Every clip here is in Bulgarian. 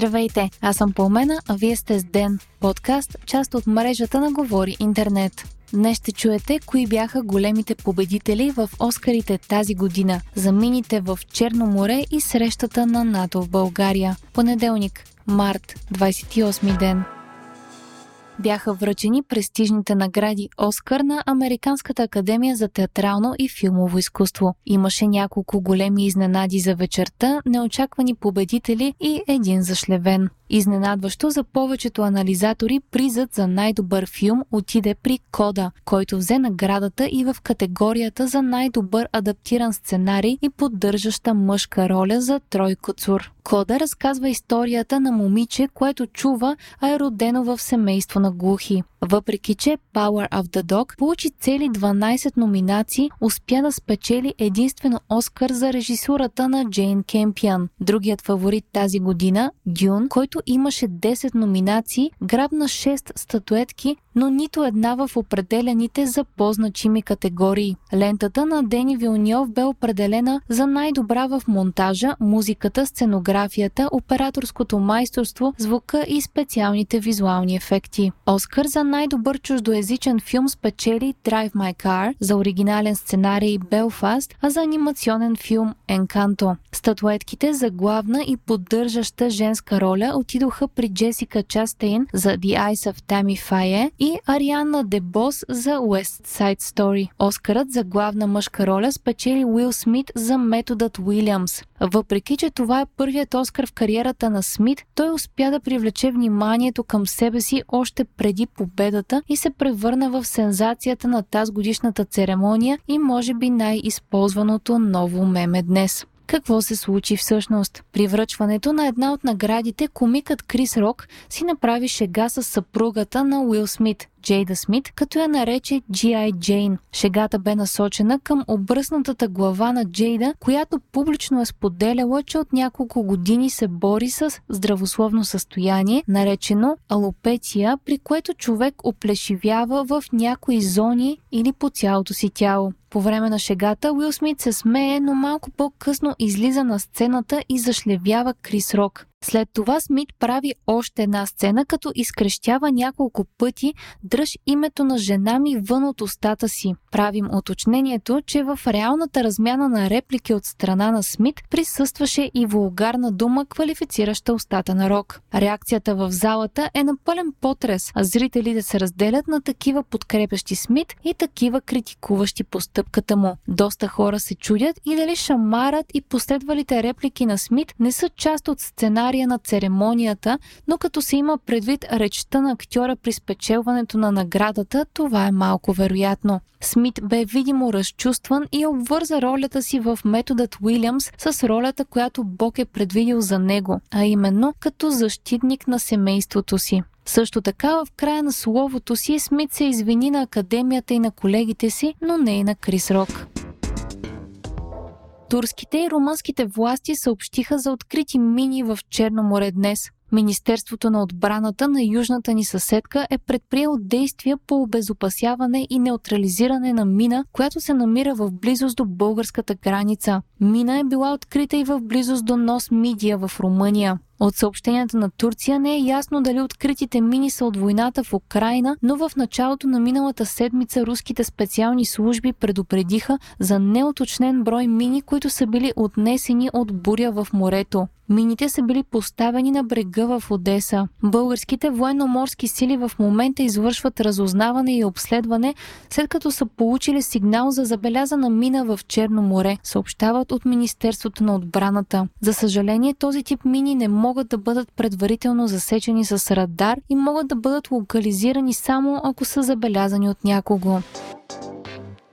Здравейте, аз съм Пълмена, а вие сте с Ден, подкаст, част от мрежата на Говори Интернет. Днес ще чуете кои бяха големите победители в Оскарите тази година, замините в Черно море и срещата на НАТО в България. Понеделник, март, 28 ден бяха връчени престижните награди Оскар на Американската академия за театрално и филмово изкуство. Имаше няколко големи изненади за вечерта, неочаквани победители и един зашлевен. Изненадващо за повечето анализатори призът за най-добър филм отиде при Кода, който взе наградата и в категорията за най-добър адаптиран сценарий и поддържаща мъжка роля за Трой Коцур. Кода разказва историята на момиче, което чува, а е родено в семейство на глухи. Въпреки, че Power of the Dog получи цели 12 номинации, успя да спечели единствено Оскар за режисурата на Джейн Кемпиан. Другият фаворит тази година, Дюн, който имаше 10 номинации, грабна 6 статуетки, но нито една в определените за по-значими категории. Лентата на Дени Вилньов бе определена за най-добра в монтажа, музиката, сценографията, операторското майсторство, звука и специалните визуални ефекти. Оскар за най-добър чуждоязичен филм спечели Drive My Car, за оригинален сценарий Belfast, а за анимационен филм Encanto. Статуетките за главна и поддържаща женска роля отидоха при Джесика Частейн за The Eyes of Tammy Faye и Арианна Дебос за West Side Story. Оскарът за главна мъжка роля спечели Уил Смит за методът Уилямс. Въпреки, че това е първият Оскар в кариерата на Смит, той успя да привлече вниманието към себе си още преди победата и се превърна в сензацията на тази годишната церемония и може би най-използваното ново меме днес. Какво се случи всъщност? При връчването на една от наградите комикът Крис Рок си направи шега с съпругата на Уил Смит, Джейда Смит, като я нарече G.I. Джейн. Шегата бе насочена към обръснатата глава на Джейда, която публично е споделяла, че от няколко години се бори с здравословно състояние, наречено алопеция, при което човек оплешивява в някои зони или по цялото си тяло. По време на шегата Уил Смит се смее, но малко по-късно излиза на сцената и зашлевява Крис Рок. След това Смит прави още една сцена, като изкрещява няколко пъти дръж името на жена ми вън от устата си. Правим уточнението, че в реалната размяна на реплики от страна на Смит присъстваше и вулгарна дума, квалифицираща устата на Рок. Реакцията в залата е на пълен потрес, а зрителите се разделят на такива подкрепящи Смит и такива критикуващи постъпката му. Доста хора се чудят и дали шамарът и последвалите реплики на Смит не са част от сценария сценария на церемонията, но като се има предвид речта на актьора при спечелването на наградата, това е малко вероятно. Смит бе видимо разчувстван и обвърза ролята си в методът Уилямс с ролята, която Бог е предвидил за него, а именно като защитник на семейството си. Също така, в края на словото си Смит се извини на академията и на колегите си, но не и на Крис Рок. Турските и румънските власти съобщиха за открити мини в Черно море днес. Министерството на отбраната на южната ни съседка е предприел действия по обезопасяване и неутрализиране на мина, която се намира в близост до българската граница. Мина е била открита и в близост до Нос Мидия в Румъния. От съобщенията на Турция не е ясно дали откритите мини са от войната в Украина, но в началото на миналата седмица руските специални служби предупредиха за неуточнен брой мини, които са били отнесени от буря в морето. Мините са били поставени на брега в Одеса. Българските военно-морски сили в момента извършват разузнаване и обследване, след като са получили сигнал за забелязана мина в Черно море, съобщават от Министерството на отбраната. За съжаление, този тип мини не могат да бъдат предварително засечени с радар и могат да бъдат локализирани само ако са забелязани от някого.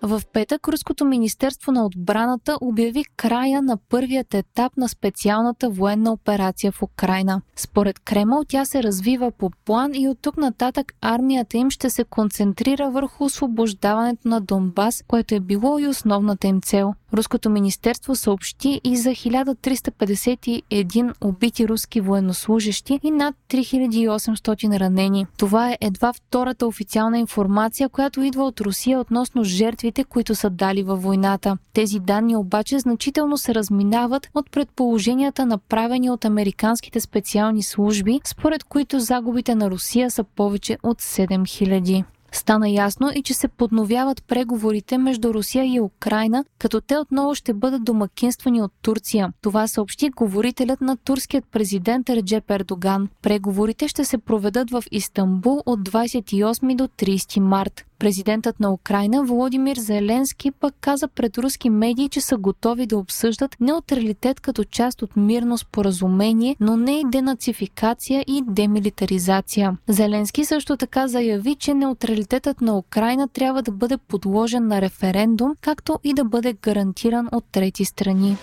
В петък Руското Министерство на отбраната обяви края на първият етап на специалната военна операция в Украина. Според Кремъл тя се развива по план и от тук нататък армията им ще се концентрира върху освобождаването на Донбас, което е било и основната им цел. Руското министерство съобщи и за 1351 убити руски военнослужащи и над 3800 ранени. Това е едва втората официална информация, която идва от Русия относно жертвите, които са дали във войната. Тези данни обаче значително се разминават от предположенията направени от американските специални служби, според които загубите на Русия са повече от 7000. Стана ясно и че се подновяват преговорите между Русия и Украина, като те отново ще бъдат домакинствани от Турция. Това съобщи говорителят на турският президент Реджеп Ердоган. Преговорите ще се проведат в Истанбул от 28 до 30 март. Президентът на Украина Володимир Зеленски пък каза пред руски медии, че са готови да обсъждат неутралитет като част от мирно споразумение, но не и денацификация и демилитаризация. Зеленски също така заяви, че неутралитетът на Украина трябва да бъде подложен на референдум, както и да бъде гарантиран от трети страни.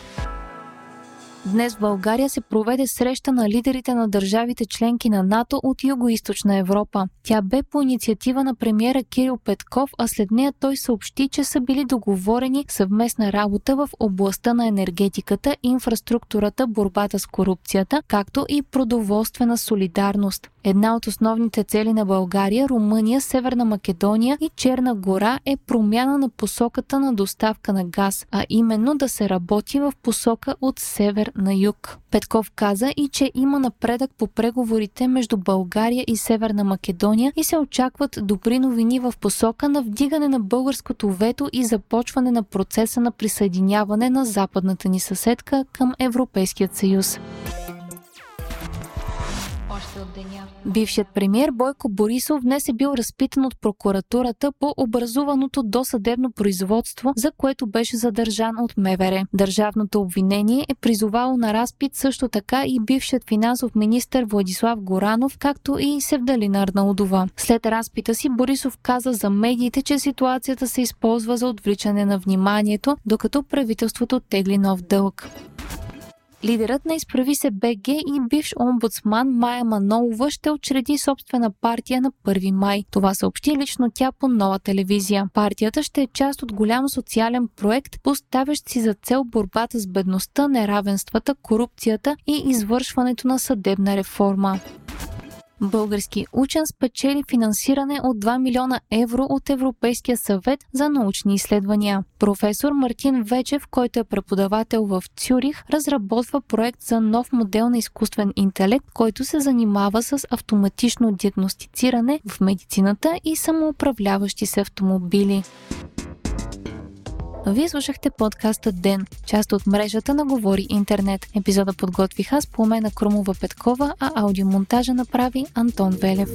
Днес в България се проведе среща на лидерите на държавите членки на НАТО от Юго-Источна Европа. Тя бе по инициатива на премиера Кирил Петков, а след нея той съобщи, че са били договорени съвместна работа в областта на енергетиката, инфраструктурата, борбата с корупцията, както и продоволствена солидарност. Една от основните цели на България, Румъния, Северна Македония и Черна гора е промяна на посоката на доставка на газ, а именно да се работи в посока от север на юг. Петков каза и, че има напредък по преговорите между България и Северна Македония и се очакват добри новини в посока на вдигане на българското вето и започване на процеса на присъединяване на западната ни съседка към Европейският съюз. Бившият премьер Бойко Борисов днес е бил разпитан от прокуратурата по образуваното досъдебно производство, за което беше задържан от МВР. Държавното обвинение е призовало на разпит също така и бившият финансов министр Владислав Горанов, както и Севдалина Арнаудова. След разпита си Борисов каза за медиите, че ситуацията се използва за отвличане на вниманието, докато правителството тегли нов дълг. Лидерът на Изправи се БГ и бивш омбудсман Майя Манолова ще учреди собствена партия на 1 май. Това съобщи лично тя по нова телевизия. Партията ще е част от голям социален проект, поставящ си за цел борбата с бедността, неравенствата, корупцията и извършването на съдебна реформа. Български учен спечели финансиране от 2 милиона евро от Европейския съвет за научни изследвания. Професор Мартин Вечев, който е преподавател в Цюрих, разработва проект за нов модел на изкуствен интелект, който се занимава с автоматично диагностициране в медицината и самоуправляващи се автомобили. Вие слушахте подкаста Ден, част от мрежата на Говори Интернет. Епизода подготвиха с Пламена Крумова Петкова, а аудиомонтажа направи Антон Велев.